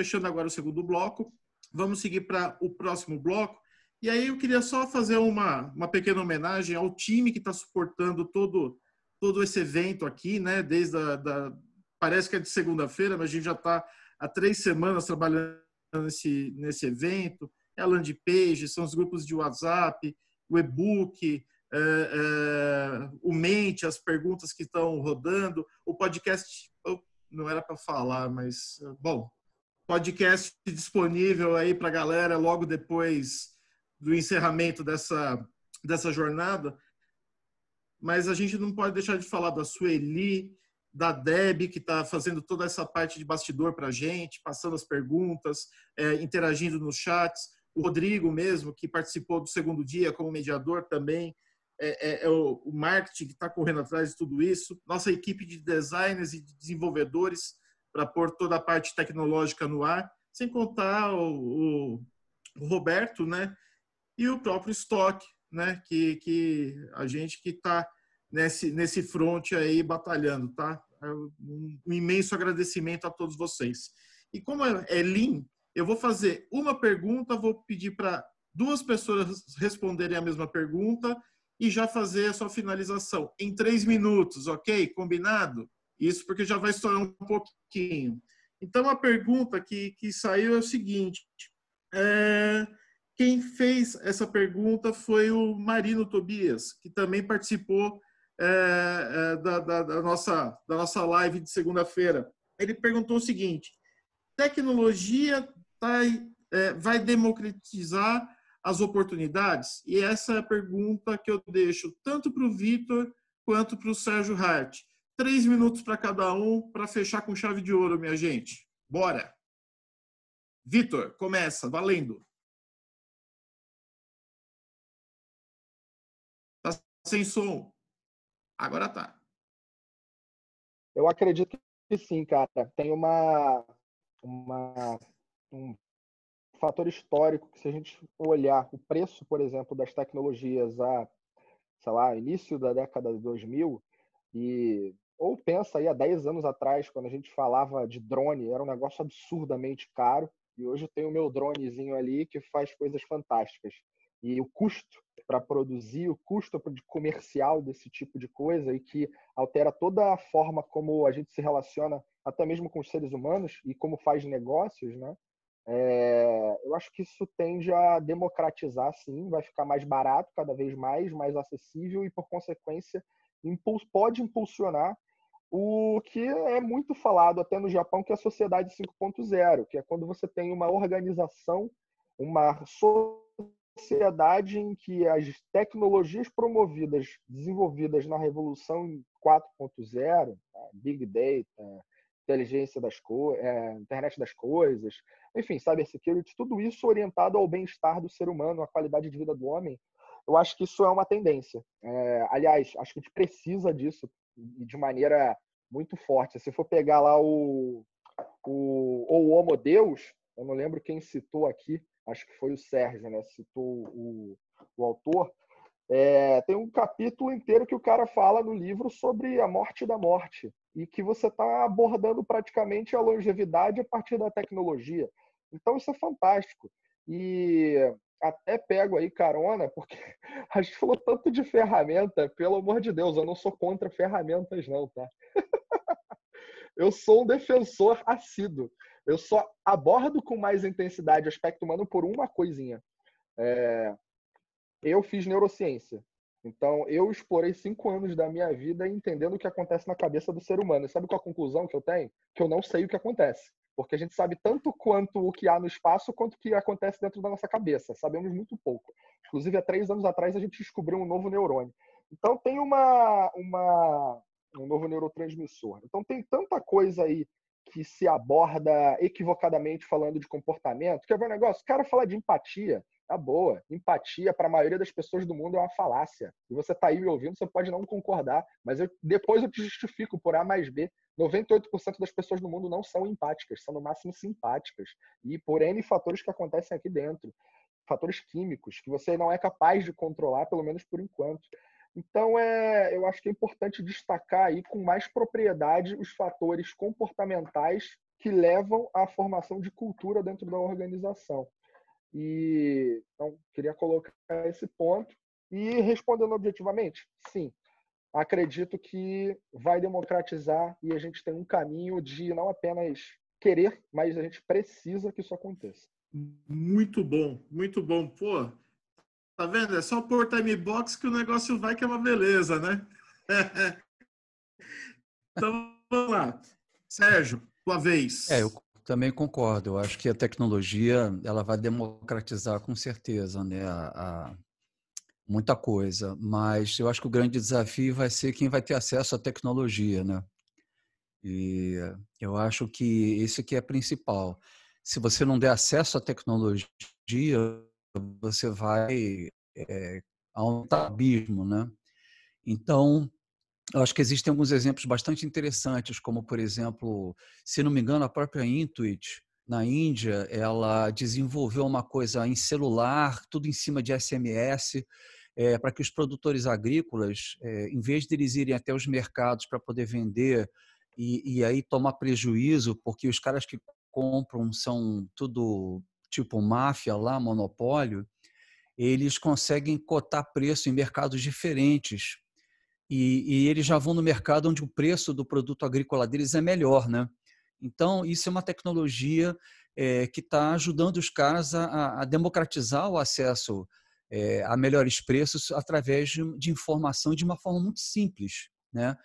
fechando agora o segundo bloco. Vamos seguir para o próximo bloco. E aí eu queria só fazer uma, uma pequena homenagem ao time que está suportando todo, todo esse evento aqui, né? Desde a, da, parece que é de segunda-feira, mas a gente já está há três semanas trabalhando nesse, nesse evento. É a landing page, são os grupos de WhatsApp, o e-book, é, é, o Mente, as perguntas que estão rodando, o podcast, não era para falar, mas, bom, podcast disponível aí para a galera logo depois do encerramento dessa, dessa jornada. Mas a gente não pode deixar de falar da Sueli, da Deb, que está fazendo toda essa parte de bastidor para a gente, passando as perguntas, é, interagindo nos chats. O Rodrigo mesmo, que participou do segundo dia como mediador também, é, é, é o, o, marketing que está correndo atrás de tudo isso, nossa equipe de designers e de desenvolvedores para pôr toda a parte tecnológica no ar, sem contar o, o, Roberto, né? E o próprio estoque, né? Que, que a gente que está nesse, nesse front aí batalhando, tá? Um, um imenso agradecimento a todos vocês. E como é, é Lean, eu vou fazer uma pergunta, vou pedir para duas pessoas responderem a mesma pergunta e já fazer a sua finalização em três minutos, ok? Combinado? Isso porque já vai estourar um pouquinho. Então, a pergunta que, que saiu é o seguinte: é, quem fez essa pergunta foi o Marino Tobias, que também participou é, é, da, da, da, nossa, da nossa live de segunda-feira. Ele perguntou o seguinte: tecnologia tá, é, vai democratizar as oportunidades? E essa é a pergunta que eu deixo tanto para o Vitor quanto para o Sérgio Hart. Três minutos para cada um para fechar com chave de ouro, minha gente. Bora! Vitor, começa, valendo. Tá sem som. Agora tá. Eu acredito que sim, cara. Tem uma, uma um fator histórico que se a gente olhar o preço, por exemplo, das tecnologias a, sei lá, início da década de 2000 e ou pensa aí há 10 anos atrás, quando a gente falava de drone, era um negócio absurdamente caro, e hoje eu tenho o meu dronezinho ali que faz coisas fantásticas. E o custo para produzir, o custo de comercial desse tipo de coisa e que altera toda a forma como a gente se relaciona, até mesmo com os seres humanos e como faz negócios, né? É, eu acho que isso tende a democratizar, sim, vai ficar mais barato cada vez mais, mais acessível e, por consequência, pode impulsionar o que é muito falado até no Japão, que é a sociedade 5.0, que é quando você tem uma organização, uma sociedade em que as tecnologias promovidas, desenvolvidas na Revolução 4.0, né, Big Data, inteligência das coisas, é, internet das coisas, enfim, cybersecurity, tudo isso orientado ao bem-estar do ser humano, à qualidade de vida do homem, eu acho que isso é uma tendência. É, aliás, acho que a gente precisa disso de maneira muito forte. Se for pegar lá o, o, o Homo Deus, eu não lembro quem citou aqui, acho que foi o Sérgio, né? Citou o, o autor. É, tem um capítulo inteiro que o cara fala no livro sobre a morte da morte e que você está abordando praticamente a longevidade a partir da tecnologia. Então isso é fantástico. E até pego aí carona, porque a gente falou tanto de ferramenta, pelo amor de Deus, eu não sou contra ferramentas, não, tá? eu sou um defensor assíduo. Eu só abordo com mais intensidade o aspecto humano por uma coisinha. É, eu fiz neurociência. Então, eu explorei cinco anos da minha vida entendendo o que acontece na cabeça do ser humano. E sabe qual a conclusão que eu tenho? Que eu não sei o que acontece. Porque a gente sabe tanto quanto o que há no espaço, quanto o que acontece dentro da nossa cabeça. Sabemos muito pouco. Inclusive, há três anos atrás, a gente descobriu um novo neurônio. Então, tem uma, uma, um novo neurotransmissor. Então, tem tanta coisa aí que se aborda equivocadamente falando de comportamento. Quer ver um negócio? O cara fala de empatia. Tá boa. Empatia para a maioria das pessoas do mundo é uma falácia. E você tá aí me ouvindo, você pode não concordar, mas eu, depois eu te justifico por A mais B. 98% das pessoas do mundo não são empáticas, são no máximo simpáticas. E por N fatores que acontecem aqui dentro. Fatores químicos que você não é capaz de controlar, pelo menos por enquanto. Então, é, eu acho que é importante destacar aí com mais propriedade os fatores comportamentais que levam à formação de cultura dentro da organização. E então queria colocar esse ponto e respondendo objetivamente, sim, acredito que vai democratizar e a gente tem um caminho de não apenas querer, mas a gente precisa que isso aconteça. Muito bom, muito bom. Pô, tá vendo? É só pôr time box que o negócio vai que é uma beleza, né? então, vamos lá. Sérgio, tua vez. É, eu também concordo. Eu acho que a tecnologia ela vai democratizar com certeza, né? A, a, muita coisa, mas eu acho que o grande desafio vai ser quem vai ter acesso à tecnologia, né? E eu acho que isso que é principal. Se você não der acesso à tecnologia, você vai é, aumentar o abismo, né? Então, eu acho que existem alguns exemplos bastante interessantes, como, por exemplo, se não me engano, a própria Intuit, na Índia, ela desenvolveu uma coisa em celular, tudo em cima de SMS, é, para que os produtores agrícolas, é, em vez de eles irem até os mercados para poder vender e, e, aí tomar prejuízo, porque os caras que compram são tudo tipo máfia lá, monopólio, eles conseguem cotar preço em mercados diferentes. E, e, eles já vão no mercado onde o preço do produto agrícola deles é melhor, né? Então, isso é uma tecnologia é, que está ajudando os caras a, a democratizar o acesso é, a melhores preços através de, de, informação de uma forma muito simples. Né?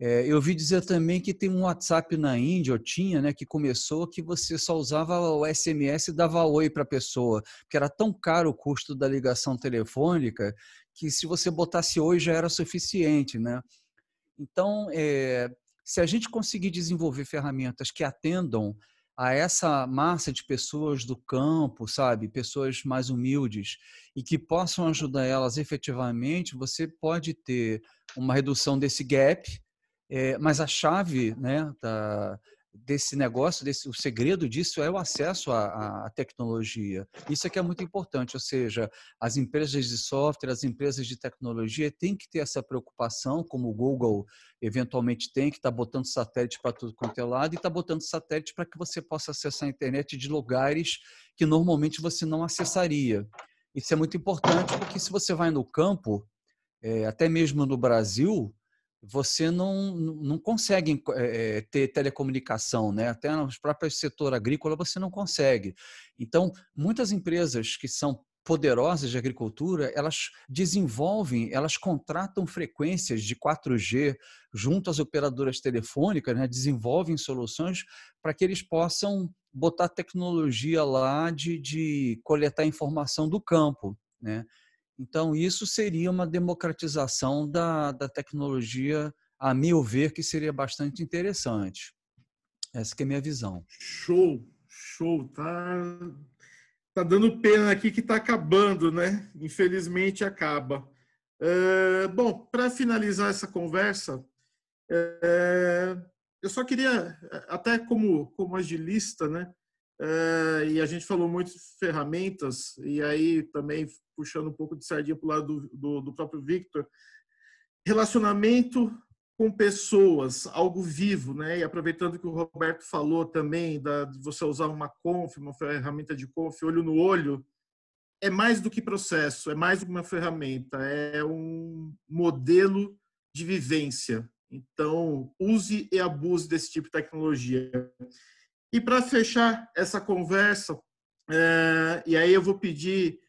É, eu ouvi dizer também que tem um WhatsApp na Índia, ou tinha, né, que começou que você só usava o SMS e dava oi para a pessoa, porque era tão caro o custo da ligação telefônica que se você botasse oi já era suficiente. Né? Então, é, se a gente conseguir desenvolver ferramentas que atendam a essa massa de pessoas do campo, sabe, pessoas mais humildes e que possam ajudar elas efetivamente, você pode ter uma redução desse gap, é, mas a chave, né, da, desse negócio, desse, o segredo disso é o acesso à, à, tecnologia. Isso é que é muito importante, ou seja, as empresas de software, as empresas de tecnologia têm que ter essa preocupação, como o Google eventualmente tem, que está botando satélite para tudo quanto é lado, e está botando satélite para que você possa acessar a internet de lugares que normalmente você não acessaria. Isso é muito importante, porque se você vai no campo, é, até mesmo no Brasil, você não, não consegue é, ter telecomunicação, né? até no próprio setor agrícola você não consegue. Então, muitas empresas que são poderosas de agricultura, elas desenvolvem, elas contratam frequências de 4G junto às operadoras telefônicas, né? desenvolvem soluções para que eles possam botar tecnologia lá de, de coletar informação do campo. Né? Então, isso seria uma democratização da, da tecnologia, a meu ver, que seria bastante interessante. Essa é a minha visão. Show, show. Tá, tá dando pena aqui que está acabando, né? Infelizmente acaba. É, bom, para finalizar essa conversa, é, eu só queria, até como, como agilista, né? É, e a gente falou muito de ferramentas, e aí também puxando um pouco de sardinha para o lado do, do, do, próprio Victor, relacionamento com pessoas, algo vivo, né? E aproveitando que o Roberto falou também da, de você usar uma conf, uma ferramenta de conf, olho no olho, é mais do que processo, é mais uma ferramenta, é um modelo de vivência. Então, use e abuse desse tipo de tecnologia. E para fechar essa conversa, é, e aí eu vou pedir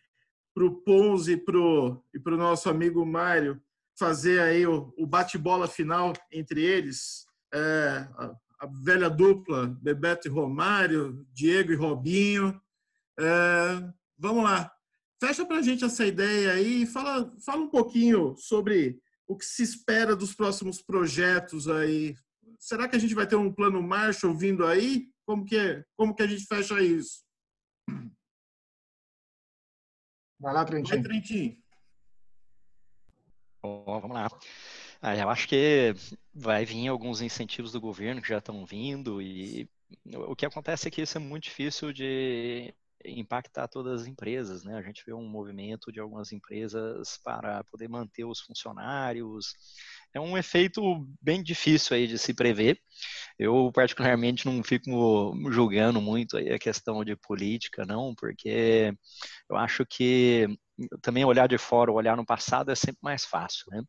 para o Ponzi e para o nosso amigo Mário fazer aí o, o bate-bola final entre eles, é, a, a, velha dupla Bebeto e Romário, Diego e Robinho. É, vamos lá, fecha para a gente essa ideia aí e fala, fala um pouquinho sobre o que se espera dos próximos projetos aí. Será que a gente vai ter um plano Marshall vindo aí? Como que, é? Como que a gente fecha isso? Vai lá, Trentinho. Vai, Trentinho. Bom, vamos lá. Ah, eu acho que vai vir alguns incentivos do governo que já estão vindo e o que acontece é que isso é muito difícil de impactar todas as empresas, né? A gente vê um movimento de algumas empresas para poder manter os funcionários, é um efeito bem difícil aí de se prever. Eu, particularmente, não fico julgando muito aí a questão de política, não, porque eu acho que também olhar de fora, olhar no passado é sempre mais fácil, né?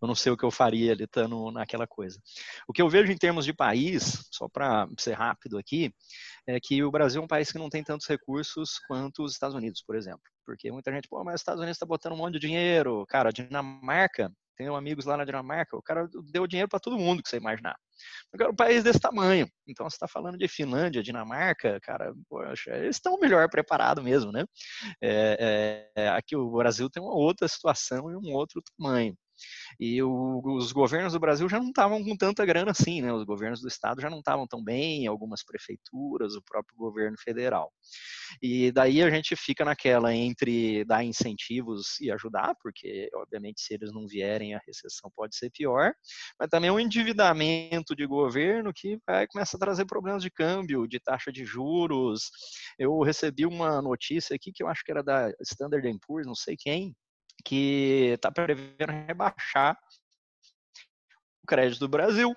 Eu não sei o que eu faria ali estando naquela coisa. O que eu vejo em termos de país, só para ser rápido aqui, é que o Brasil é um país que não tem tantos recursos quanto os Estados Unidos, por exemplo. Porque muita gente, pô, mas os Estados Unidos está botando um monte de dinheiro. Cara, a Dinamarca, tenho amigos lá na Dinamarca, o cara deu dinheiro para todo mundo que você imaginar. Agora, um país desse tamanho. Então, você está falando de Finlândia, Dinamarca, cara, poxa, eles estão melhor preparados mesmo, né? É, é, aqui o Brasil tem uma outra situação e um outro tamanho. E o, os governos do Brasil já não estavam com tanta grana assim, né? Os governos do estado já não estavam tão bem, algumas prefeituras, o próprio governo federal. E daí a gente fica naquela entre dar incentivos e ajudar, porque obviamente se eles não vierem a recessão pode ser pior, mas também um endividamento de governo que vai começar a trazer problemas de câmbio, de taxa de juros. Eu recebi uma notícia aqui que eu acho que era da Standard Poor's, não sei quem, que está prevendo rebaixar o crédito do Brasil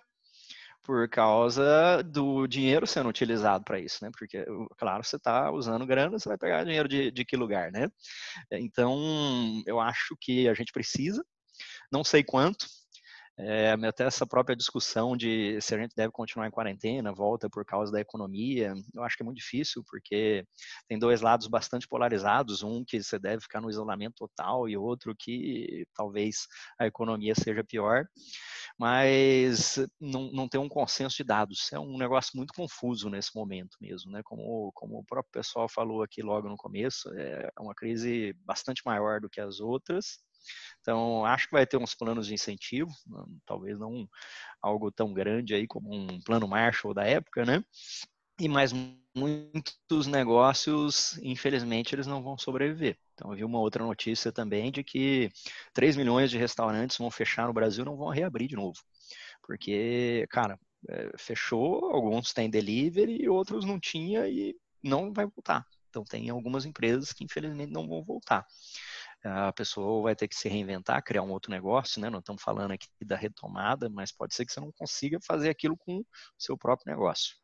por causa do dinheiro sendo utilizado para isso, né? Porque, claro, você está usando grana, você vai pegar dinheiro de, de que lugar, né? Então, eu acho que a gente precisa, não sei quanto, é, até essa própria discussão de se a gente deve continuar em quarentena, volta por causa da economia, eu acho que é muito difícil, porque tem dois lados bastante polarizados, um que você deve ficar no isolamento total e outro que talvez a economia seja pior, mas não, não tem um consenso de dados, é um negócio muito confuso nesse momento mesmo, né? Como, como o próprio pessoal falou aqui logo no começo, é uma crise bastante maior do que as outras, então, acho que vai ter uns planos de incentivo, talvez não algo tão grande aí como um plano Marshall da época, né? E mais muitos negócios, infelizmente, eles não vão sobreviver. Então, eu vi uma outra notícia também de que 3 milhões de restaurantes vão fechar no Brasil não vão reabrir de novo. Porque, cara, é, fechou, alguns têm delivery, outros não tinha e não vai voltar. Então, tem algumas empresas que, infelizmente, não vão voltar a pessoa vai ter que se reinventar, criar um outro negócio, né? Não estamos falando aqui da retomada, mas pode ser que você não consiga fazer aquilo com o seu próprio negócio.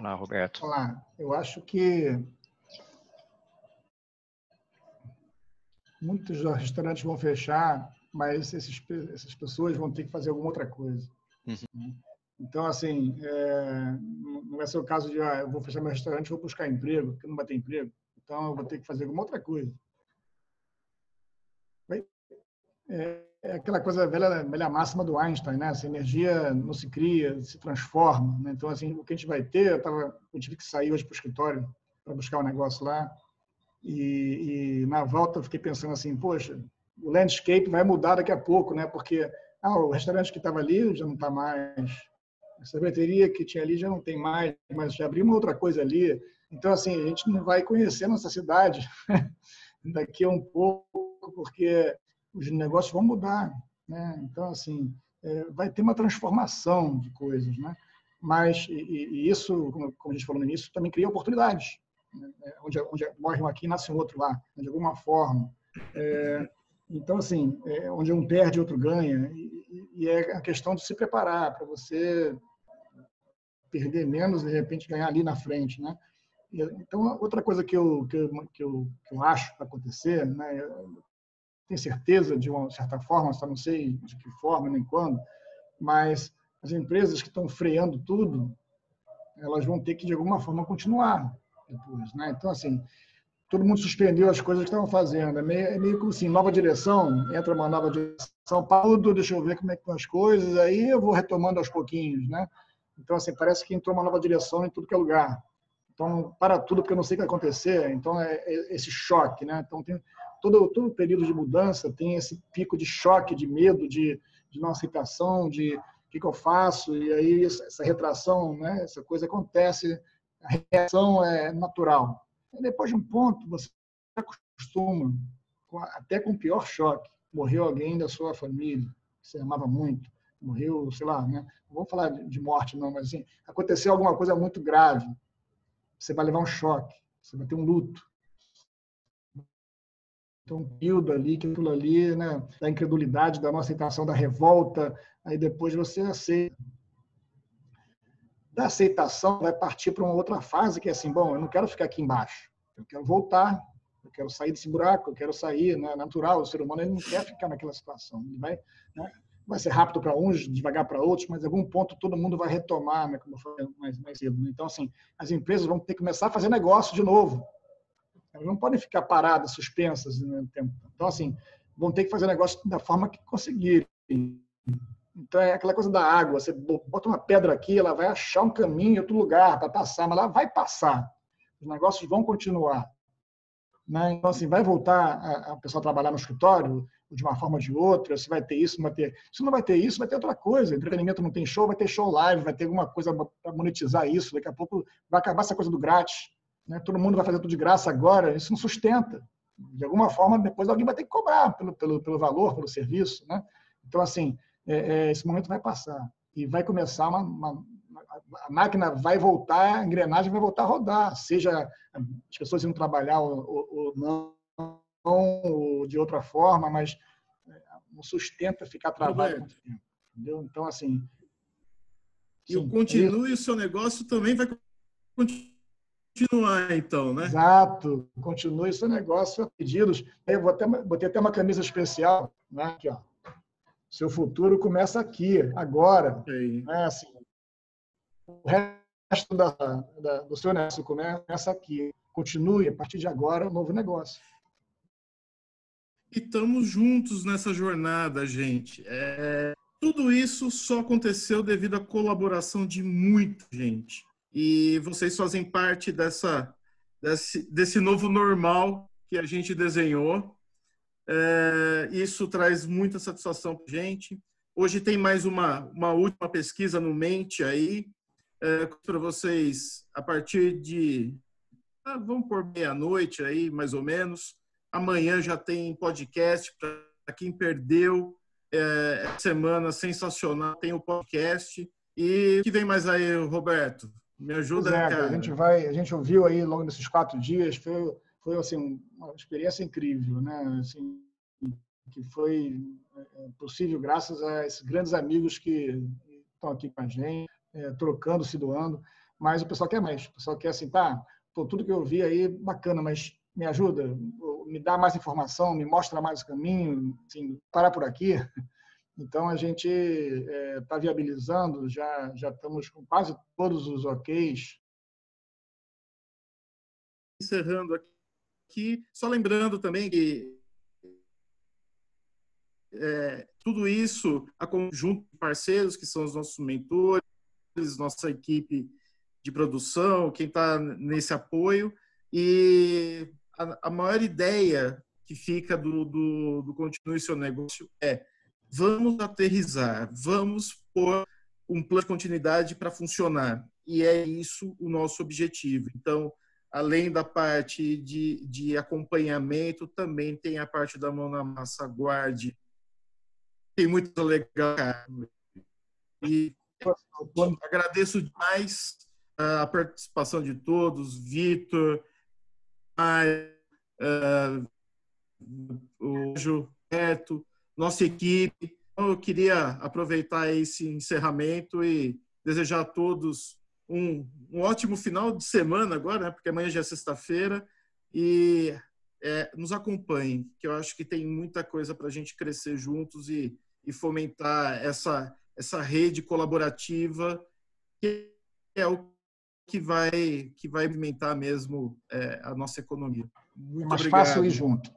Olá, Roberto. Olá, eu acho que muitos restaurantes vão fechar, mas esses, essas pessoas vão ter que fazer alguma outra coisa. Uhum. Então, assim, é, não vai ser o caso de ah, eu vou fechar meu restaurante vou buscar emprego, porque não vai ter emprego. Então, eu vou ter que fazer alguma outra coisa. É, é aquela coisa velha, velha máxima do Einstein, né? Essa energia não se cria, se transforma. Né? Então, assim, o que a gente vai ter, eu, tava, eu tive que sair hoje para o escritório para buscar um negócio lá, e, e, na volta eu fiquei pensando assim, poxa, o landscape vai mudar daqui a pouco, né? Porque ah, o restaurante que estava ali já não está mais, a sorveteria que tinha ali já não tem mais, mas já abriu uma outra coisa ali. Então, assim, a gente não vai conhecer nossa cidade daqui a um pouco, porque os negócios vão mudar. Né? Então, assim, é, vai ter uma transformação de coisas. Né? Mas, e, e isso, como, como, a gente falou no início, também cria oportunidades. Né? É, onde, onde morre um aqui, nasce um outro lá, de alguma forma. É, então, assim, é, onde um perde, outro ganha. E, e é a questão de se preparar para você perder menos de repente, ganhar ali na frente. Né? Então, outra coisa que eu, que eu, que eu, que eu acho para acontecer, né, tenho certeza de uma certa forma, só não sei de que forma nem quando, mas as empresas que estão freando tudo, elas vão ter que de alguma forma continuar depois, né? Então assim, todo mundo suspendeu as coisas que estavam fazendo, é meio, é meio como assim, nova direção, entra uma nova direção, para tudo, deixa eu ver como é que estão as coisas, aí eu vou retomando aos pouquinhos, né? Então assim, parece que entrou uma nova direção em tudo que é lugar. Então, para tudo, porque eu não sei o que vai acontecer. Então, é, é esse choque, né? Então, tem, todo, todo período de mudança tem esse pico de choque, de medo, de, de não aceitação, de o que, que, eu faço, e aí essa retração, né, essa coisa acontece, a reação é natural. E depois de um ponto, você acostuma, até com o pior choque. Morreu alguém da sua família, que você amava muito, morreu, sei lá, né? não vamos falar de morte não, mas assim, aconteceu alguma coisa muito grave, você vai levar um choque, você vai ter um luto. Então, um período ali, que aquilo ali, né, da incredulidade, da não aceitação, da revolta, aí depois você aceita. Da aceitação, vai partir para uma outra fase, que é assim, bom, eu não quero ficar aqui embaixo, eu quero voltar, eu quero sair desse buraco, eu quero sair, né, natural, o ser humano ele não quer ficar naquela situação, ele vai, né, vai ser rápido para uns, devagar para outros, mas em algum ponto todo mundo vai retomar, né, como eu falei mais, mais cedo. Né. Então, assim, as empresas vão ter que começar a fazer negócio de novo, elas não podem ficar paradas, suspensas no né, tempo. Então, assim, vão ter que fazer negócio da forma que conseguirem. Então, é aquela coisa da água. Você bota uma pedra aqui, ela vai achar um caminho outro lugar para passar, mas ela vai passar. Os negócios vão continuar. Né? Então, assim, vai voltar a, a pessoa trabalhar no escritório de uma forma ou de outra, se vai ter isso, vai ter. Se não vai ter isso, vai ter outra coisa. Entretenimento não tem show, vai ter show live, vai ter alguma coisa para monetizar isso. Daqui a pouco vai acabar essa coisa do grátis né? todo mundo vai fazer tudo de graça agora, isso não sustenta. De alguma forma, depois alguém vai ter que cobrar pelo, pelo, pelo valor, pelo serviço. Né? Então, assim, é, é, esse momento vai passar e vai começar uma, uma, a máquina vai voltar, a engrenagem vai voltar a rodar, seja as pessoas indo trabalhar ou, ou, ou não, ou de outra forma, mas é, não sustenta ficar travado muito tempo. Entendeu? Então, assim. E o continue, o seu negócio também vai continuar então, né? Exato. Continue seu negócio a pedidos. Eu vou até, botei até uma camisa especial, né? Aqui, ó. Seu futuro começa aqui, agora. Né? Assim, o resto da, da, do seu negócio começa aqui. Continue, a partir de agora, um novo negócio. E estamos juntos nessa jornada, gente. É, tudo isso só aconteceu devido à colaboração de muita gente e vocês fazem parte dessa desse, desse novo normal que a gente desenhou. É, isso traz muita satisfação para gente. Hoje tem mais uma, uma última pesquisa no Mente aí, é, para vocês, a partir de, ah, vamos por meia-noite aí, mais ou menos. Amanhã já tem podcast para quem perdeu. É, semana sensacional, tem o podcast. E o que vem mais aí, Roberto? Me ajuda, é, cara. A gente vai, a gente ouviu aí ao longo desses quatro dias, foi, foi assim uma experiência incrível, né? Assim, que foi é, possível graças a esses grandes amigos que estão aqui com a gente, é, trocando, se doando. Mas o pessoal quer mais. O pessoal quer assim, tá? Pô, tudo que eu vi aí bacana, mas me ajuda, me dá mais informação, me mostra mais o caminho, assim, parar por aqui. Então, a gente está é, viabilizando, já, já estamos com quase todos os OKs. Encerrando aqui, só lembrando também que é, tudo isso a conjunto de parceiros, que são os nossos mentores, nossa equipe de produção, quem está nesse apoio. E a, a, maior ideia que fica do, do, do Continue Seu Negócio é vamos aterrizar, vamos pôr um plano de continuidade para funcionar. E é isso o nosso objetivo. Então, além da parte de, de acompanhamento, também tem a parte da mão na massa, guarde. Tem muito legal. E agradeço demais a participação de todos, Vitor, uh, o Gilberto, nossa equipe. Eu queria aproveitar esse encerramento e desejar a todos um, um ótimo final de semana agora, né? porque amanhã já é sexta-feira, e é, nos acompanhem, que eu acho que tem muita coisa para a gente crescer juntos e, e fomentar essa, essa rede colaborativa que é o que vai que vai movimentar mesmo é, a nossa economia. Muito é mais obrigado. fácil ir junto.